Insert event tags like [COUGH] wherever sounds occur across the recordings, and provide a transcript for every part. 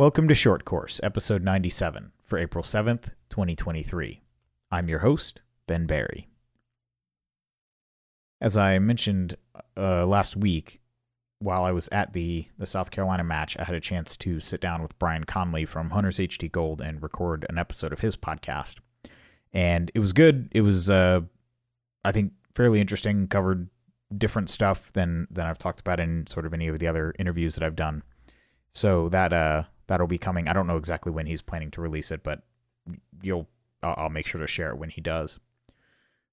Welcome to Short Course, episode 97 for April 7th, 2023. I'm your host, Ben Berry. As I mentioned uh, last week, while I was at the, the South Carolina match, I had a chance to sit down with Brian Conley from Hunters HT Gold and record an episode of his podcast. And it was good. It was, uh, I think, fairly interesting, covered different stuff than, than I've talked about in sort of any of the other interviews that I've done. So that uh, that'll be coming. I don't know exactly when he's planning to release it, but you'll I'll, make sure to share it when he does.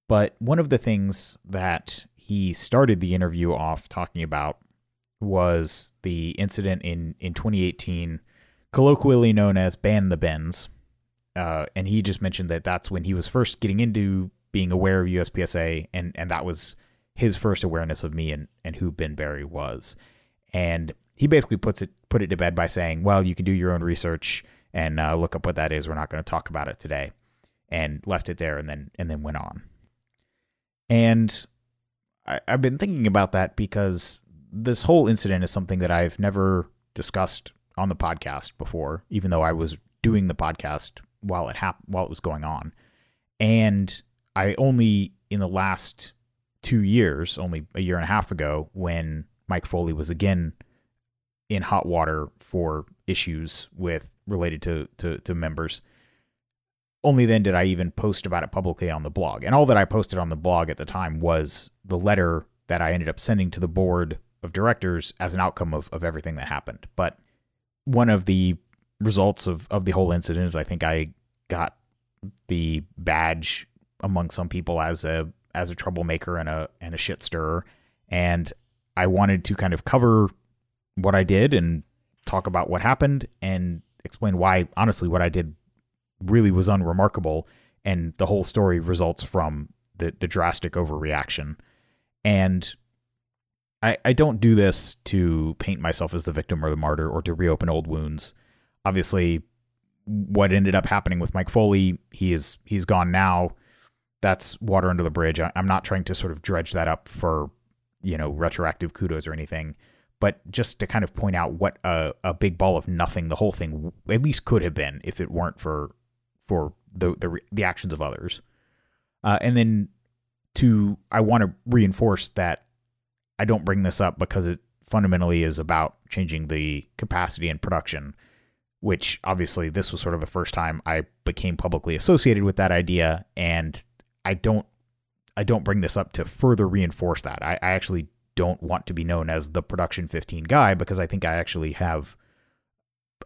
But one of the things that he started the interview off talking about was the incident in in 2018, colloquially known as "ban the Bens," uh, and he just mentioned that that's when he was first getting into being aware of USPSA, and and that was his first awareness of me and and who Ben Berry was, and he basically puts it put it to bed by saying, "Well, you can do your own research and uh, look up what that is. We're not going to talk about it today," and left it there, and then and then went on. And I, I've been thinking about that because this whole incident is something that I've never discussed on the podcast before, even though I was doing the podcast while it hap- while it was going on, and I only in the last two years, only a year and a half ago, when Mike Foley was again in hot water for issues with related to, to, to members. Only then did I even post about it publicly on the blog. And all that I posted on the blog at the time was the letter that I ended up sending to the board of directors as an outcome of, of everything that happened. But one of the results of, of the whole incident is I think I got the badge among some people as a as a troublemaker and a and a shit stirrer. And I wanted to kind of cover what I did and talk about what happened and explain why, honestly, what I did really was unremarkable. And the whole story results from the, the drastic overreaction. And I, I don't do this to paint myself as the victim or the martyr or to reopen old wounds. Obviously, what ended up happening with Mike Foley, he is he's gone now. That's water under the bridge. I, I'm not trying to sort of dredge that up for you know retroactive kudos or anything but just to kind of point out what a, a big ball of nothing the whole thing at least could have been if it weren't for for the the, the actions of others. Uh, and then to I want to reinforce that I don't bring this up because it fundamentally is about changing the capacity and production, which obviously this was sort of the first time I became publicly associated with that idea, and I don't I don't bring this up to further reinforce that. I, I actually don't want to be known as the production 15 guy because I think I actually have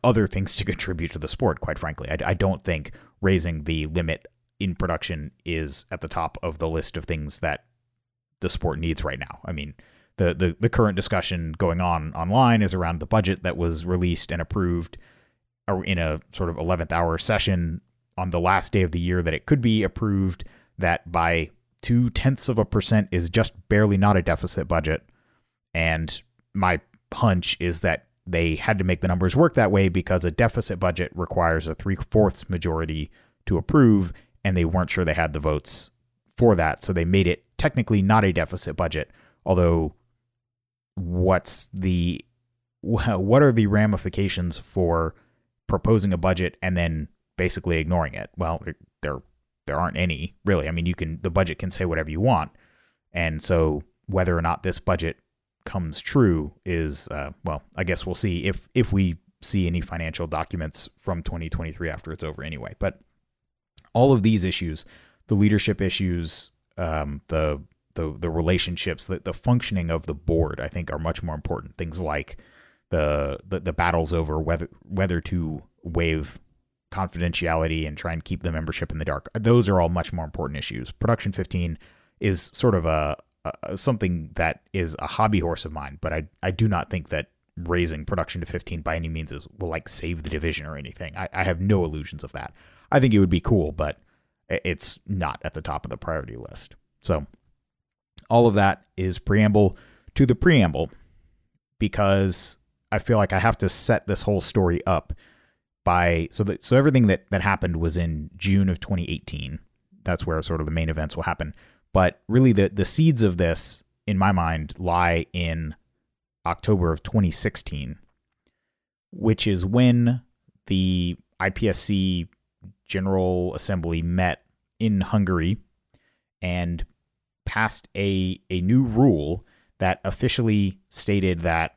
other things to [LAUGHS] contribute to the sport, quite frankly. I, I, don't think raising the limit in production is at the top of the list of things that the sport needs right now. I mean, the, the, the current discussion going on online is around the budget that was released and approved in a sort of 11th hour session on the last day of the year that it could be approved that by two tenths of a percent is just barely not a deficit budget. And my hunch is that they had to make the numbers work that way because a deficit budget requires a three fourths majority to approve, and they weren't sure they had the votes for that. So they made it technically not a deficit budget. Although, what's the [LAUGHS] what are the ramifications for proposing a budget and then basically ignoring it? Well, they're there aren't any really. I mean, you can the budget can say whatever you want, and so whether or not this budget comes true is uh, well, I guess we'll see if if we see any financial documents from 2023 after it's over anyway. But all of these issues, the leadership issues, um, the the the relationships, the, the functioning of the board, I think are much more important. Things like the the, the battles over whether whether to waive confidentiality and try and keep the membership in the dark. Those are all much more important issues. Production 15 is sort of a, a, something that is a hobby horse of mine, but I I do not think that raising production to 15 by any means is will like save the division or anything. I, I have no illusions of that. I think it would be cool, but it's not at the top of the priority list. So all of that is preamble to the preamble because I feel like I have to set this whole story up by so that so everything that that happened was in June of 2018. That's where sort of the main events will happen. But really, the the seeds of this, in my mind, lie in October of 2016, which is when the IPSC General Assembly met in Hungary and passed a, a new rule that officially stated that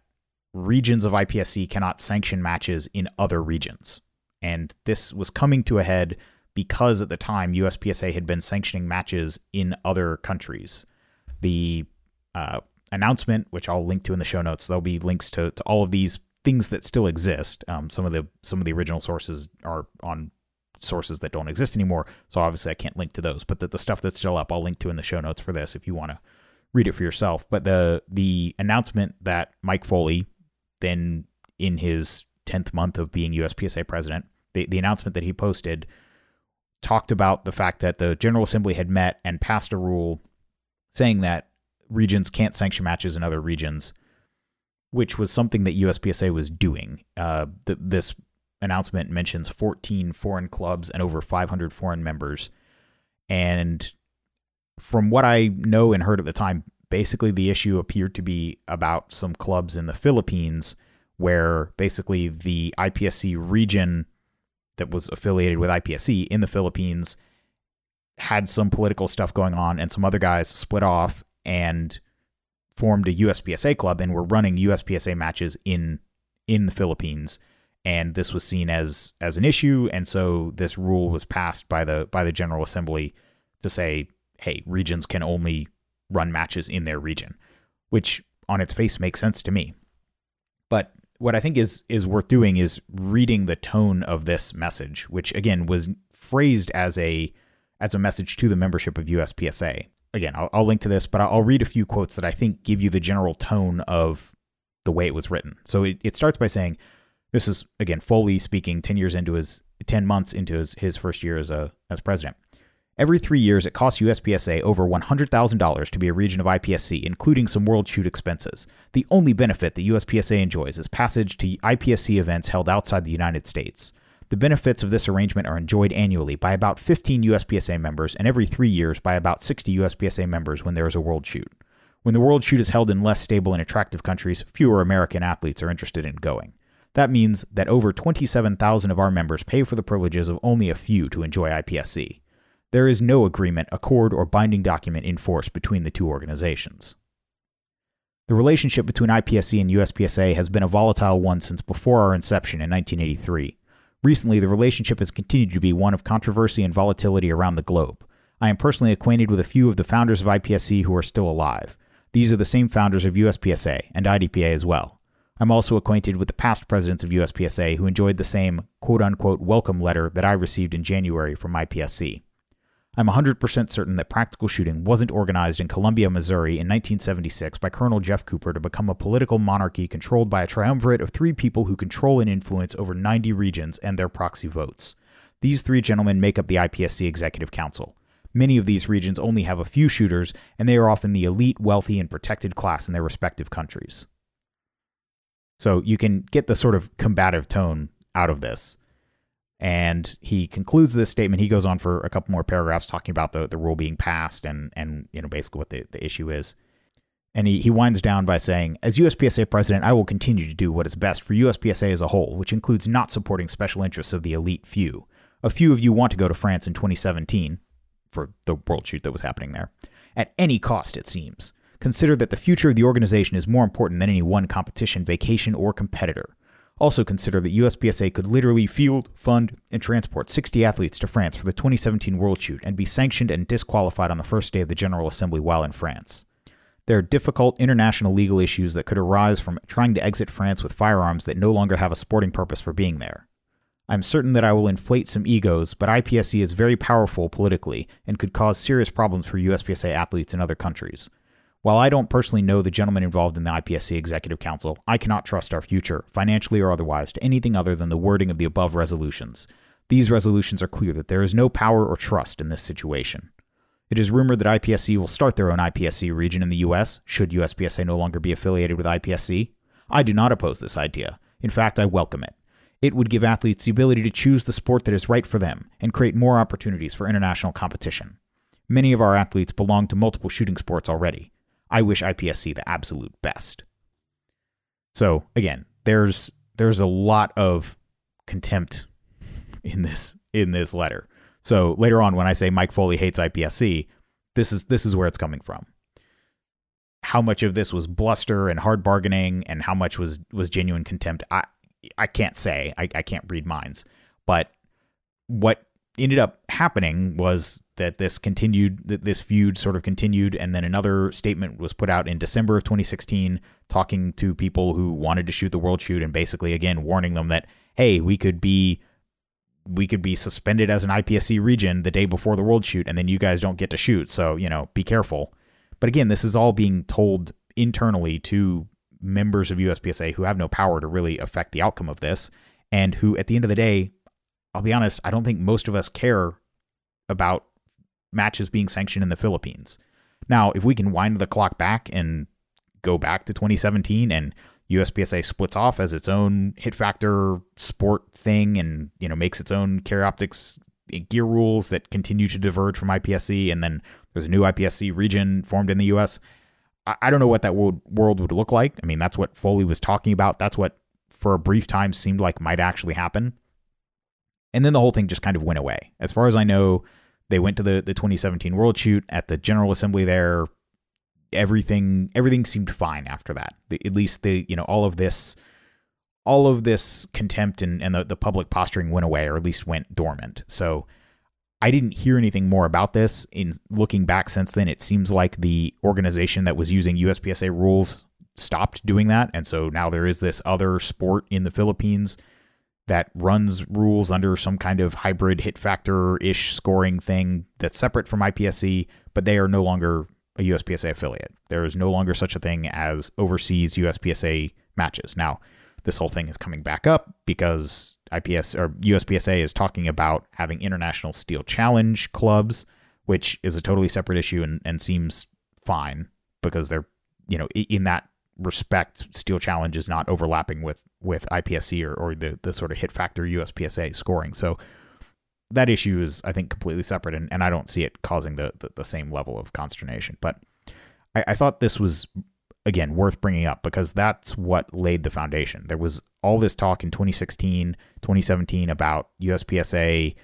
regions of IPSC cannot sanction matches in other regions. And this was coming to a head because at the time USPSA had been sanctioning matches in other countries. The uh, announcement, which I'll link to in the show notes, there'll be links to, to all of these things that still exist. Um, some of the some of the original sources are on sources that don't exist anymore, so obviously I can't link to those. But the, the stuff that's still up, I'll link to in the show notes for this if you want to read it for yourself. But the the announcement that Mike Foley, then in his tenth month of being USPSA president, the, the announcement that he posted talked about the fact that the General Assembly had met and passed a rule saying that regions can't sanction matches in other regions, which was something that USPSA was doing. Uh, th- this announcement mentions 14 foreign clubs and over 500 foreign members. And from what I know and heard at the time, basically the issue appeared to be about some clubs in the Philippines where basically the IPSC region that was affiliated with IPSC in the Philippines had some political stuff going on, and some other guys split off and formed a USPSA club and were running USPSA matches in in the Philippines. And this was seen as as an issue, and so this rule was passed by the by the General Assembly to say, hey, regions can only run matches in their region, which on its face makes sense to me. But what I think is is worth doing is reading the tone of this message, which again was phrased as a as a message to the membership of USPSA. Again, I'll, I'll link to this, but I'll read a few quotes that I think give you the general tone of the way it was written. So it, it starts by saying, "This is again Foley speaking ten years into his ten months into his, his first year as a as president." Every three years, it costs USPSA over $100,000 to be a region of IPSC, including some World Shoot expenses. The only benefit that USPSA enjoys is passage to IPSC events held outside the United States. The benefits of this arrangement are enjoyed annually by about 15 USPSA members and every three years by about 60 USPSA members when there is a World Shoot. When the World Shoot is held in less stable and attractive countries, fewer American athletes are interested in going. That means that over 27,000 of our members pay for the privileges of only a few to enjoy IPSC. There is no agreement, accord, or binding document in force between the two organizations. The relationship between IPSC and USPSA has been a volatile one since before our inception in 1983. Recently, the relationship has continued to be one of controversy and volatility around the globe. I am personally acquainted with a few of the founders of IPSC who are still alive. These are the same founders of USPSA and IDPA as well. I'm also acquainted with the past presidents of USPSA who enjoyed the same quote unquote welcome letter that I received in January from IPSC. I'm 100% certain that practical shooting wasn't organized in Columbia, Missouri in 1976 by Colonel Jeff Cooper to become a political monarchy controlled by a triumvirate of three people who control and influence over 90 regions and their proxy votes. These three gentlemen make up the IPSC Executive Council. Many of these regions only have a few shooters, and they are often the elite, wealthy, and protected class in their respective countries. So you can get the sort of combative tone out of this. And he concludes this statement. He goes on for a couple more paragraphs talking about the, the rule being passed and, and you know basically what the, the issue is. And he, he winds down by saying, As USPSA president, I will continue to do what is best for USPSA as a whole, which includes not supporting special interests of the elite few. A few of you want to go to France in 2017 for the world shoot that was happening there. At any cost, it seems. Consider that the future of the organization is more important than any one competition, vacation, or competitor. Also consider that USPSA could literally field, fund, and transport 60 athletes to France for the 2017 World Shoot and be sanctioned and disqualified on the first day of the General Assembly while in France. There are difficult international legal issues that could arise from trying to exit France with firearms that no longer have a sporting purpose for being there. I'm certain that I will inflate some egos, but IPSC is very powerful politically and could cause serious problems for USPSA athletes in other countries. While I don't personally know the gentleman involved in the IPSC Executive Council, I cannot trust our future, financially or otherwise, to anything other than the wording of the above resolutions. These resolutions are clear that there is no power or trust in this situation. It is rumored that IPSC will start their own IPSC region in the US, should USPSA no longer be affiliated with IPSC. I do not oppose this idea. In fact, I welcome it. It would give athletes the ability to choose the sport that is right for them and create more opportunities for international competition. Many of our athletes belong to multiple shooting sports already. I wish IPSC the absolute best. So again, there's there's a lot of contempt [LAUGHS] in this in this letter. So later on, when I say Mike Foley hates IPSC, this is this is where it's coming from. How much of this was bluster and hard bargaining, and how much was was genuine contempt? I I can't say. I, I can't read minds. But what ended up happening was that this continued that this feud sort of continued and then another statement was put out in December of 2016 talking to people who wanted to shoot the world shoot and basically again warning them that hey we could be we could be suspended as an IPSC region the day before the world shoot and then you guys don't get to shoot. So you know be careful. But again this is all being told internally to members of USPSA who have no power to really affect the outcome of this and who at the end of the day I'll be honest, I don't think most of us care about matches being sanctioned in the Philippines. Now, if we can wind the clock back and go back to 2017 and USPSA splits off as its own hit factor sport thing and you know makes its own carry optics eh, gear rules that continue to diverge from IPSC and then there's a new IPSC region formed in the US. I, don't know what that world, world would look like. I mean, that's what Foley was talking about. That's what for a brief time seemed like might actually happen. And then the whole thing just kind of went away. As far as I know, they went to the, the 2017 World Shoot at the General Assembly there. Everything everything seemed fine after that. The, at least the you know all of this all of this contempt and, and the, the public posturing went away or at least went dormant. So I didn't hear anything more about this. In looking back since then, it seems like the organization that was using USPSA rules stopped doing that. And so now there is this other sport in the Philippines that runs rules under some kind of hybrid hit factor ish scoring thing that's separate from IPSC, but they are no longer a USPSA affiliate. There is no longer such a thing as overseas USPSA matches. Now, this whole thing is coming back up because IPS or USPSA is talking about having international steel challenge clubs, which is a totally separate issue and, and seems fine because they're, you know, in that respect, steel challenge is not overlapping with with IPSC or, or the, the sort of hit factor USPSA scoring. So that issue is, I think, completely separate, and, and I don't see it causing the, the, the same level of consternation. But I, I thought this was, again, worth bringing up because that's what laid the foundation. There was all this talk in 2016, 2017 about USPSA,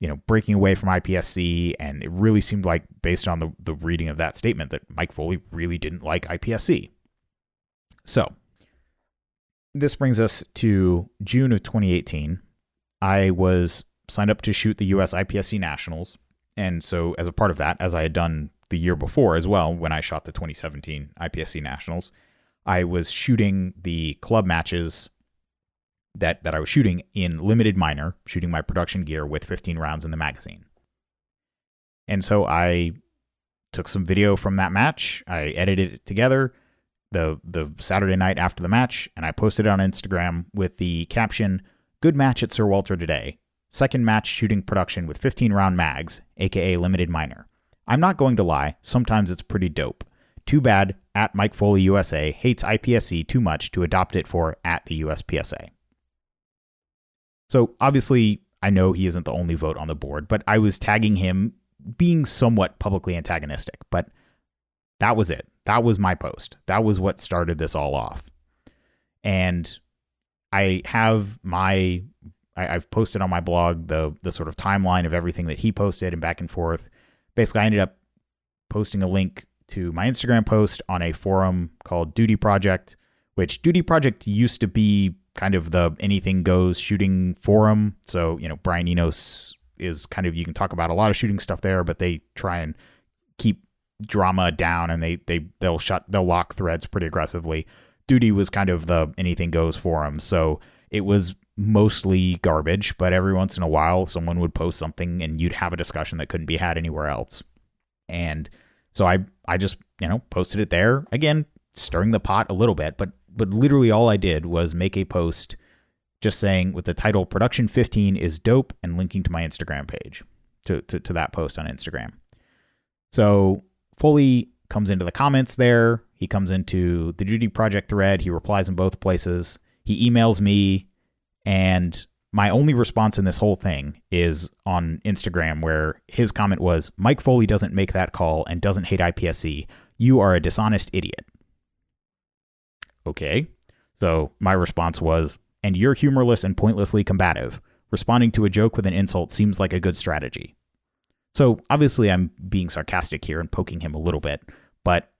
you know, breaking away from IPSC, and it really seemed like, based on the, the reading of that statement, that Mike Foley really didn't like IPSC. So this brings us to June of 2018. I was signed up to shoot the US IPSC Nationals. And so, as a part of that, as I had done the year before as well, when I shot the 2017 IPSC Nationals, I was shooting the club matches that, that I was shooting in limited minor, shooting my production gear with 15 rounds in the magazine. And so I took some video from that match, I edited it together, the the Saturday night after the match, and I posted it on Instagram with the caption "Good match at Sir Walter today. Second match shooting production with 15 round mags, aka limited minor. I'm not going to lie, sometimes it's pretty dope. Too bad at Mike Foley USA hates IPSC too much to adopt it for at the USPSA. So obviously, I know he isn't the only vote on the board, but I was tagging him being somewhat publicly antagonistic. But that was it. That was my post. That was what started this all off. And I have my I, have posted on my blog the the sort of timeline of everything that he posted and back and forth. Basically, I ended up posting a link to my Instagram post on a forum called Doodie Project, which Doodie Project used to be kind of the anything goes shooting forum. So, you know, Brian Enos is kind of you can talk about a lot of shooting stuff there, but they try and keep drama down and they they they'll shut they'll lock threads pretty aggressively. Doodie was kind of the anything goes for him, so it was mostly garbage. But every once in a while, someone would post something and you'd have a discussion that couldn't be had anywhere else. And so I I just you know posted it there again, stirring the pot a little bit, but but literally all I did was make a post just saying with the title production 15 is dope and linking to my Instagram page to, to, to that post on Instagram. So Foley comes into the comments there. He comes into the Doodie Project thread. He replies in both places. He emails me, and my only response in this whole thing is on Instagram, where his comment was Mike Foley doesn't make that call and doesn't hate IPSC. You are a dishonest idiot. Okay. So my response was and you're humorless and pointlessly combative. Responding to a joke with an insult seems like a good strategy. So obviously, I'm being sarcastic here and poking him a little bit, but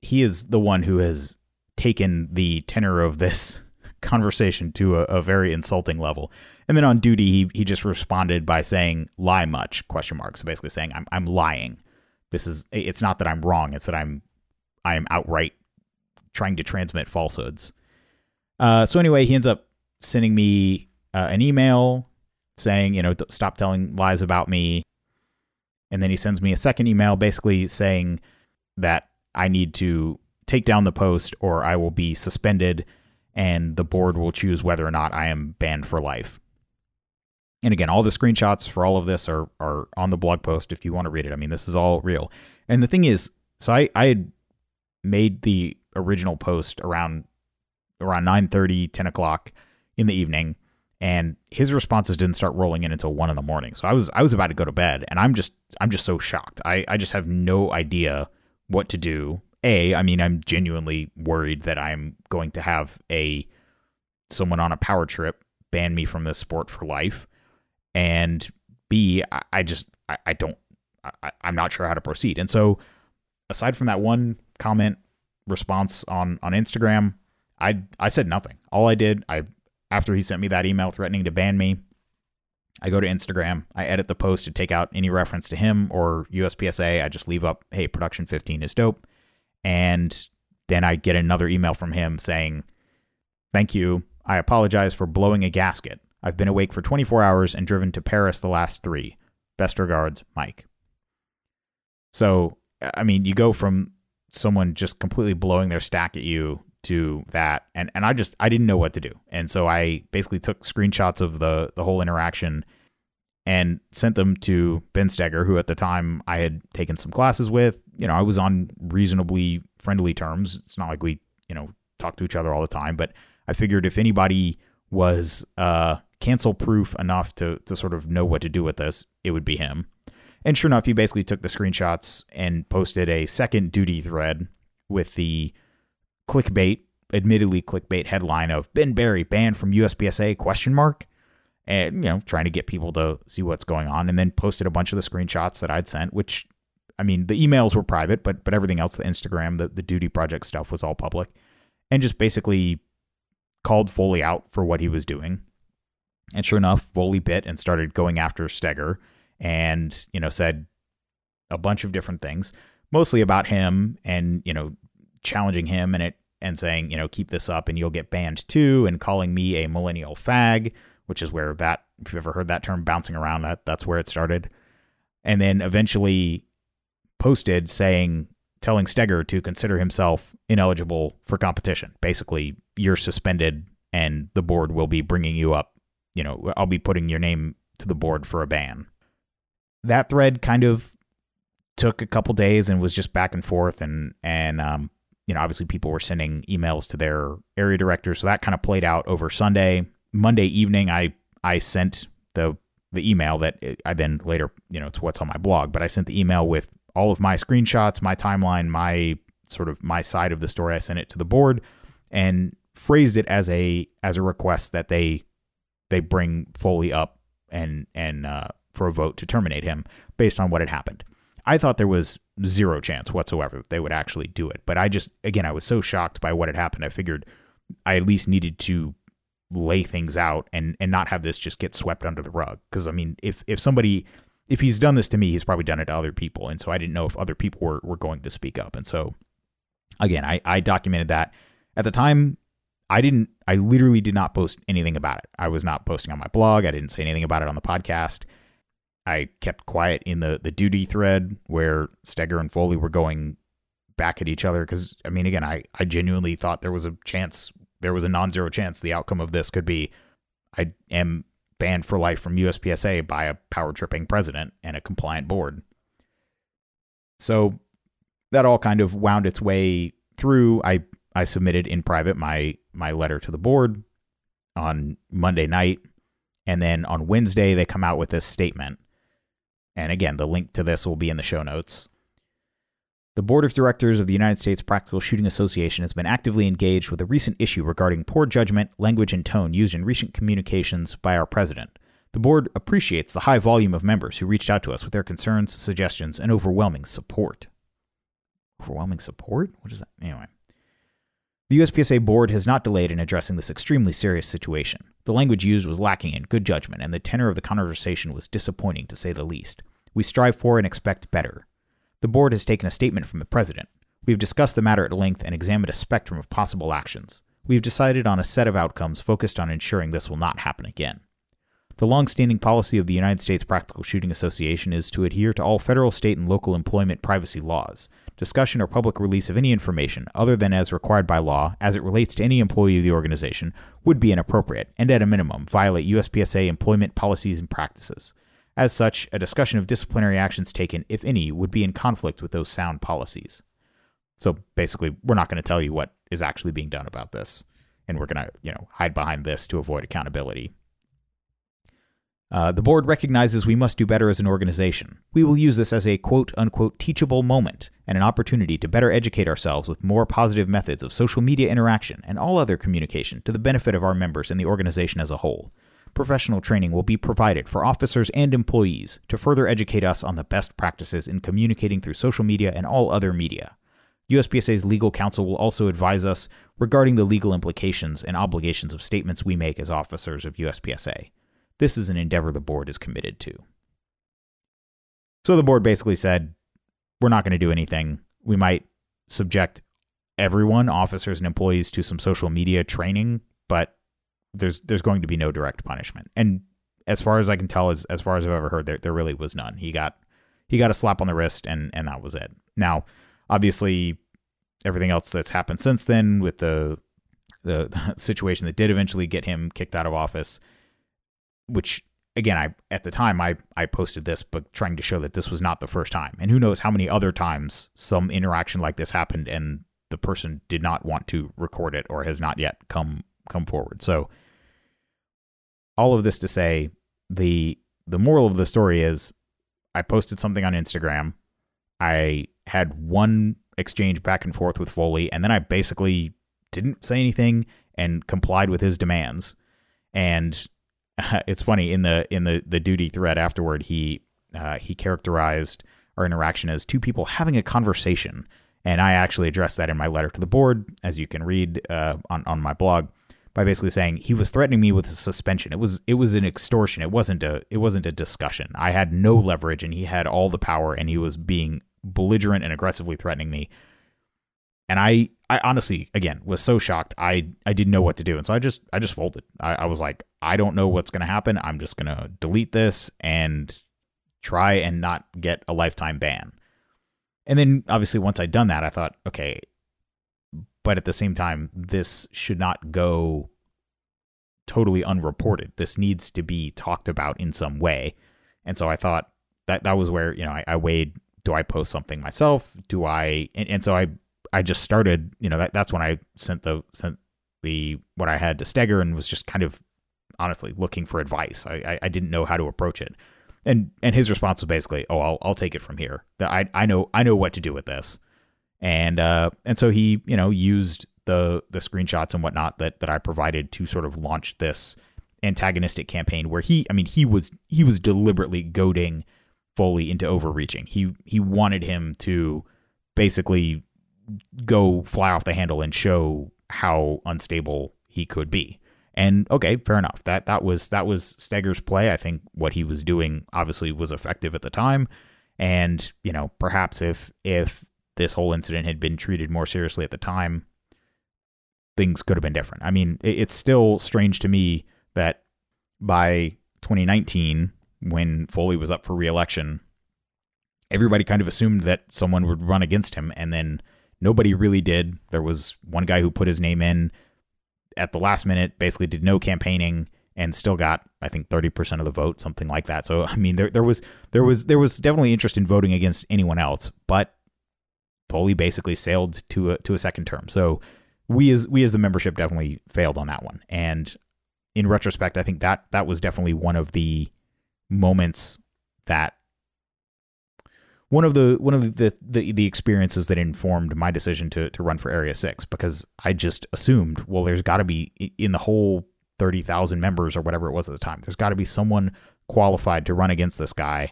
he is the one who has taken the tenor of this [LAUGHS] conversation to a, a, very insulting level. And then on Doodie, he, he just responded by saying "lie much?" question mark. So basically saying I'm I'm lying. This is it's not that I'm wrong. It's that I'm I am outright trying to transmit falsehoods. Uh, so anyway, he ends up sending me uh, an email saying, you know, stop telling lies about me. And then he sends me a second email basically saying that I need to take down the post or I will be suspended and the board will choose whether or not I am banned for life. And again, all the screenshots for all of this are are on the blog post if you want to read it. I mean, this is all real. And the thing is, so I I had made the original post around around 9 30, 10 o'clock in the evening and his responses didn't start rolling in until one in the morning. So I was I was about to go to bed, and I'm just I'm just so shocked. I I just have no idea what to do. A, I mean, I'm genuinely worried that I'm going to have a someone on a power trip ban me from this sport for life, and B, I, I just I, I don't I, I'm not sure how to proceed. And so, aside from that one comment response on on Instagram, I I said nothing. All I did I after he sent me that email threatening to ban me, I go to Instagram, I edit the post to take out any reference to him or USPSA. I just leave up, hey, production 15 is dope. And then I get another email from him saying, thank you. I apologize for blowing a gasket. I've been awake for 24 hours and driven to Paris the last three. Best regards, Mike. So, I mean, you go from someone just completely blowing their stack at you to that and and I just I didn't know what to do. And so I basically took screenshots of the the whole interaction and sent them to Ben Stoeger, who at the time I had taken some classes with. You know, I was on reasonably friendly terms. It's not like we, you know, talk to each other all the time, but I figured if anybody was uh, cancel proof enough to to sort of know what to do with this, it would be him. And sure enough, he basically took the screenshots and posted a second Doodie thread with the clickbait, admittedly clickbait headline of Ben Berry banned from USPSA question mark and you know trying to get people to see what's going on and then posted a bunch of the screenshots that I'd sent which I mean the emails were private but but everything else the Instagram the the Doodie Project stuff was all public and just basically called Foley out for what he was doing. And sure enough Foley bit and started going after Stoeger and you know said a bunch of different things mostly about him and you know challenging him and it and saying, you know, keep this up and you'll get banned too, and calling me a millennial fag, which is where that if you've ever heard that term bouncing around, that that's where it started. And then eventually posted saying telling Stoeger to consider himself ineligible for competition. Basically, you're suspended and the board will be bringing you up. You know, I'll be putting your name to the board for a ban. That thread kind of took a couple days and was just back and forth and and um, you know, obviously people were sending emails to their area directors, so that kind of played out over Sunday. Monday evening, I I sent the the email that I then later, you know, it's what's on my blog, but I sent the email with all of my screenshots, my timeline, my sort of my side of the story. I sent it to the board and phrased it as a as a request that they they bring Foley up and and uh, for a vote to terminate him based on what had happened. I thought there was zero chance whatsoever that they would actually do it. But I just, again, I was so shocked by what had happened. I figured I at least needed to lay things out and and not have this just get swept under the rug. Because I mean, if if somebody if he's done this to me, he's probably done it to other people, and so I didn't know if other people were were going to speak up. And so, again, I I documented that at the time. I didn't. I literally did not post anything about it. I was not posting on my blog. I didn't say anything about it on the podcast. I kept quiet in the the Doodie thread where Stoeger and Foley were going back at each other because I mean again I I genuinely thought there was a chance there was a non-zero chance the outcome of this could be I am banned for life from USPSA by a power tripping president and a compliant board. So that all kind of wound its way through. I I submitted in private my my letter to the board on Monday night and then on Wednesday they come out with this statement and again, the link to this will be in the show notes. The board of directors of the United States Practical Shooting Association has been actively engaged with a recent issue regarding poor judgment, language, and tone used in recent communications by our president. The board appreciates the high volume of members who reached out to us with their concerns, suggestions, and overwhelming support. Overwhelming support? What is that? Anyway. The USPSA board has not delayed in addressing this extremely serious situation. The language used was lacking in good judgment, and the tenor of the conversation was disappointing to say the least. We strive for and expect better. The board has taken a statement from the president. We have discussed the matter at length and examined a spectrum of possible actions. We have decided on a set of outcomes focused on ensuring this will not happen again. The long-standing policy of the United States Practical Shooting Association is to adhere to all federal, state, and local employment privacy laws. Discussion or public release of any information other than as required by law as it relates to any employee of the organization would be inappropriate and at a minimum violate USPSA employment policies and practices. As such, a discussion of disciplinary actions taken, if any, would be in conflict with those sound policies. So basically, we're not going to tell you what is actually being done about this, and we're going to, you know, hide behind this to avoid accountability. Uh, the board recognizes we must do better as an organization. We will use this as a quote unquote teachable moment and an opportunity to better educate ourselves with more positive methods of social media interaction and all other communication to the benefit of our members and the organization as a whole. Professional training will be provided for officers and employees to further educate us on the best practices in communicating through social media and all other media. USPSA's legal counsel will also advise us regarding the legal implications and obligations of statements we make as officers of USPSA. This is an endeavor the board is committed to. So the board basically said, we're not going to do anything. We might subject everyone, officers and employees, to some social media training, but there's there's going to be no direct punishment. And as far as I can tell, as as far as I've ever heard, there there really was none. He got he got a slap on the wrist, and and that was it. Now, obviously, everything else that's happened since then with the the, the [LAUGHS] situation that did eventually get him kicked out of office which again, I at the time I I posted this, but trying to show that this was not the first time, and who knows how many other times some interaction like this happened, and the person did not want to record it or has not yet come come forward. So, all of this to say, the the moral of the story is, I posted something on Instagram, I had one exchange back and forth with Foley, and then I basically didn't say anything and complied with his demands. And [LAUGHS] it's funny in the in the the Doodie thread afterward he uh, he characterized our interaction as two people having a conversation. And I actually addressed that in my letter to the board as you can read uh, on on my blog by basically saying he was threatening me with a suspension. It was it was an extortion. It wasn't a it wasn't a discussion. I had no leverage and he had all the power and he was being belligerent and aggressively threatening me and I I honestly again was so shocked I I didn't know what to do. And so I just I just folded. I, I was like I don't know what's gonna happen. I'm just gonna delete this and try and not get a lifetime ban. And then obviously once I'd done that I thought okay but at the same time this should not go totally unreported. This needs to be talked about in some way. And so I thought that that was where you know I, I weighed do I post something myself? Do I and, and so I I just started, you know, that, that's when I sent the sent the what I had to Stoeger and was just kind of honestly looking for advice. I, I, I didn't know how to approach it. And and his response was basically, "Oh, I'll I'll take it from here. That I I know I know what to do with this." And uh and so he, you know, used the the screenshots and whatnot that that I provided to sort of launch this antagonistic campaign where he I mean he was he was deliberately goading Foley into overreaching. He he wanted him to basically go fly off the handle and show how unstable he could be. And okay, fair enough. That that was that was Stoeger's play. I think what he was doing obviously was effective at the time. And, you know, perhaps if if this whole incident had been treated more seriously at the time, things could have been different. I mean, it's still strange to me that by 2019, when Foley was up for reelection, everybody kind of assumed that someone would run against him, and then Nobody really did. There was one guy who put his name in at the last minute, basically did no campaigning and still got I think 30% of the vote, something like that. So I mean there there was there was there was definitely interest in voting against anyone else, but Foley basically sailed to a to a second term. So we as we as the membership definitely failed on that one. And in retrospect, I think that that was definitely one of the moments that one of the one of the, the the experiences that informed my decision to to run for Area Six because I just assumed, well, there's got to be in the whole thirty thousand members or whatever it was at the time, there's got to be someone qualified to run against this guy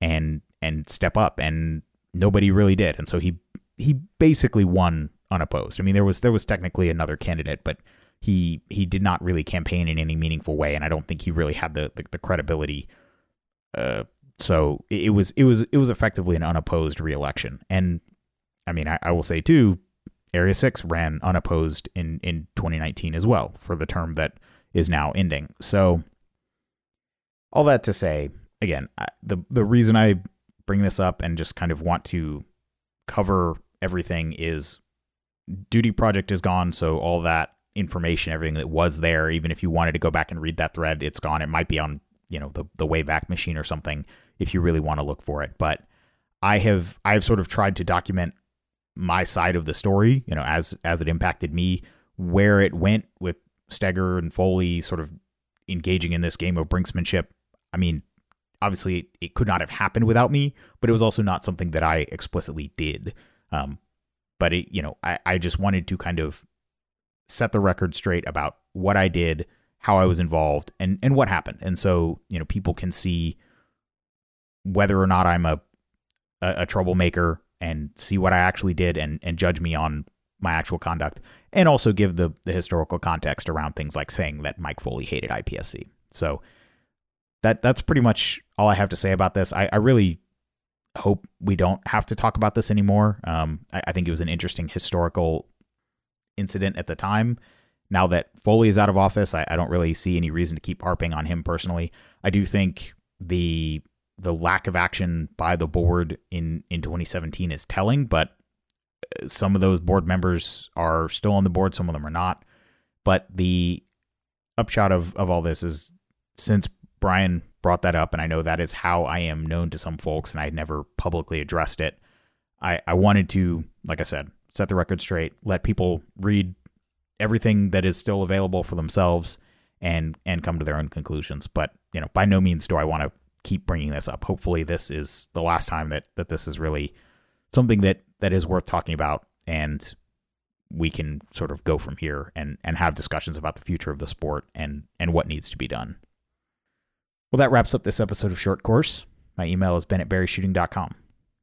and and step up, and nobody really did, and so he he basically won unopposed. I mean, there was there was technically another candidate, but he he did not really campaign in any meaningful way, and I don't think he really had the the, the credibility. Uh, so it, was it was it was effectively an unopposed reelection, and I mean, I, I will say too, Area Six ran unopposed in in 2019 as well for the term that is now ending. So all that to say, again, the the reason I bring this up and just kind of want to cover everything is Doodie Project is gone, so all that information, everything that was there, even if you wanted to go back and read that thread, it's gone. It might be on you know the the Wayback Machine or something if you really want to look for it. But I have I have sort of tried to document my side of the story, you know, as as it impacted me, where it went with Stoeger and Foley sort of engaging in this game of brinksmanship. I mean, obviously it, it could not have happened without me, but it was also not something that I explicitly did. Um, but it, you know, I, I just wanted to kind of set the record straight about what I did, how I was involved, and and what happened. And so, you know, people can see whether or not I'm a a, a troublemaker and see what I actually did and and judge me on my actual conduct and also give the the historical context around things like saying that Mike Foley hated IPSC. So that that's pretty much all I have to say about this. I, I really hope we don't have to talk about this anymore. Um, I, I think it was an interesting historical incident at the time. Now that Foley is out of office, I, I don't really see any reason to keep harping on him personally. I do think the the lack of action by the board in in 2017 is telling, but uh, some of those board members are still on the board, some of them are not. But the upshot of of all this is since Brian brought that up, and I know that is how I am known to some folks, and I never publicly addressed it. I, I wanted to, like I said, set the record straight, let people read everything that is still available for themselves and and come to their own conclusions. But you know, by no means do I want to keep bringing this up. Hopefully, this is the last time that that this is really something that that is worth talking about, and we can sort of go from here and and have discussions about the future of the sport and and what needs to be done. Well, that wraps up this episode of Short Course. My email is ben at berryshooting.com.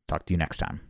Talk to you next time.